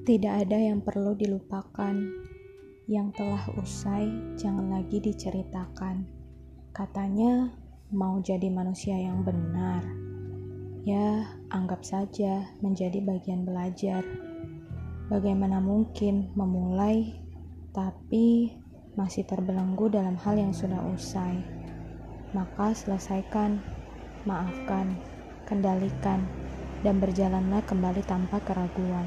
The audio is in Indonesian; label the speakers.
Speaker 1: Tidak ada yang perlu dilupakan. Yang telah usai, jangan lagi diceritakan. Katanya, mau jadi manusia yang benar. Ya, anggap saja menjadi bagian belajar. Bagaimana mungkin memulai, tapi masih terbelenggu dalam hal yang sudah usai? Maka selesaikan, maafkan, kendalikan, dan berjalanlah kembali tanpa keraguan.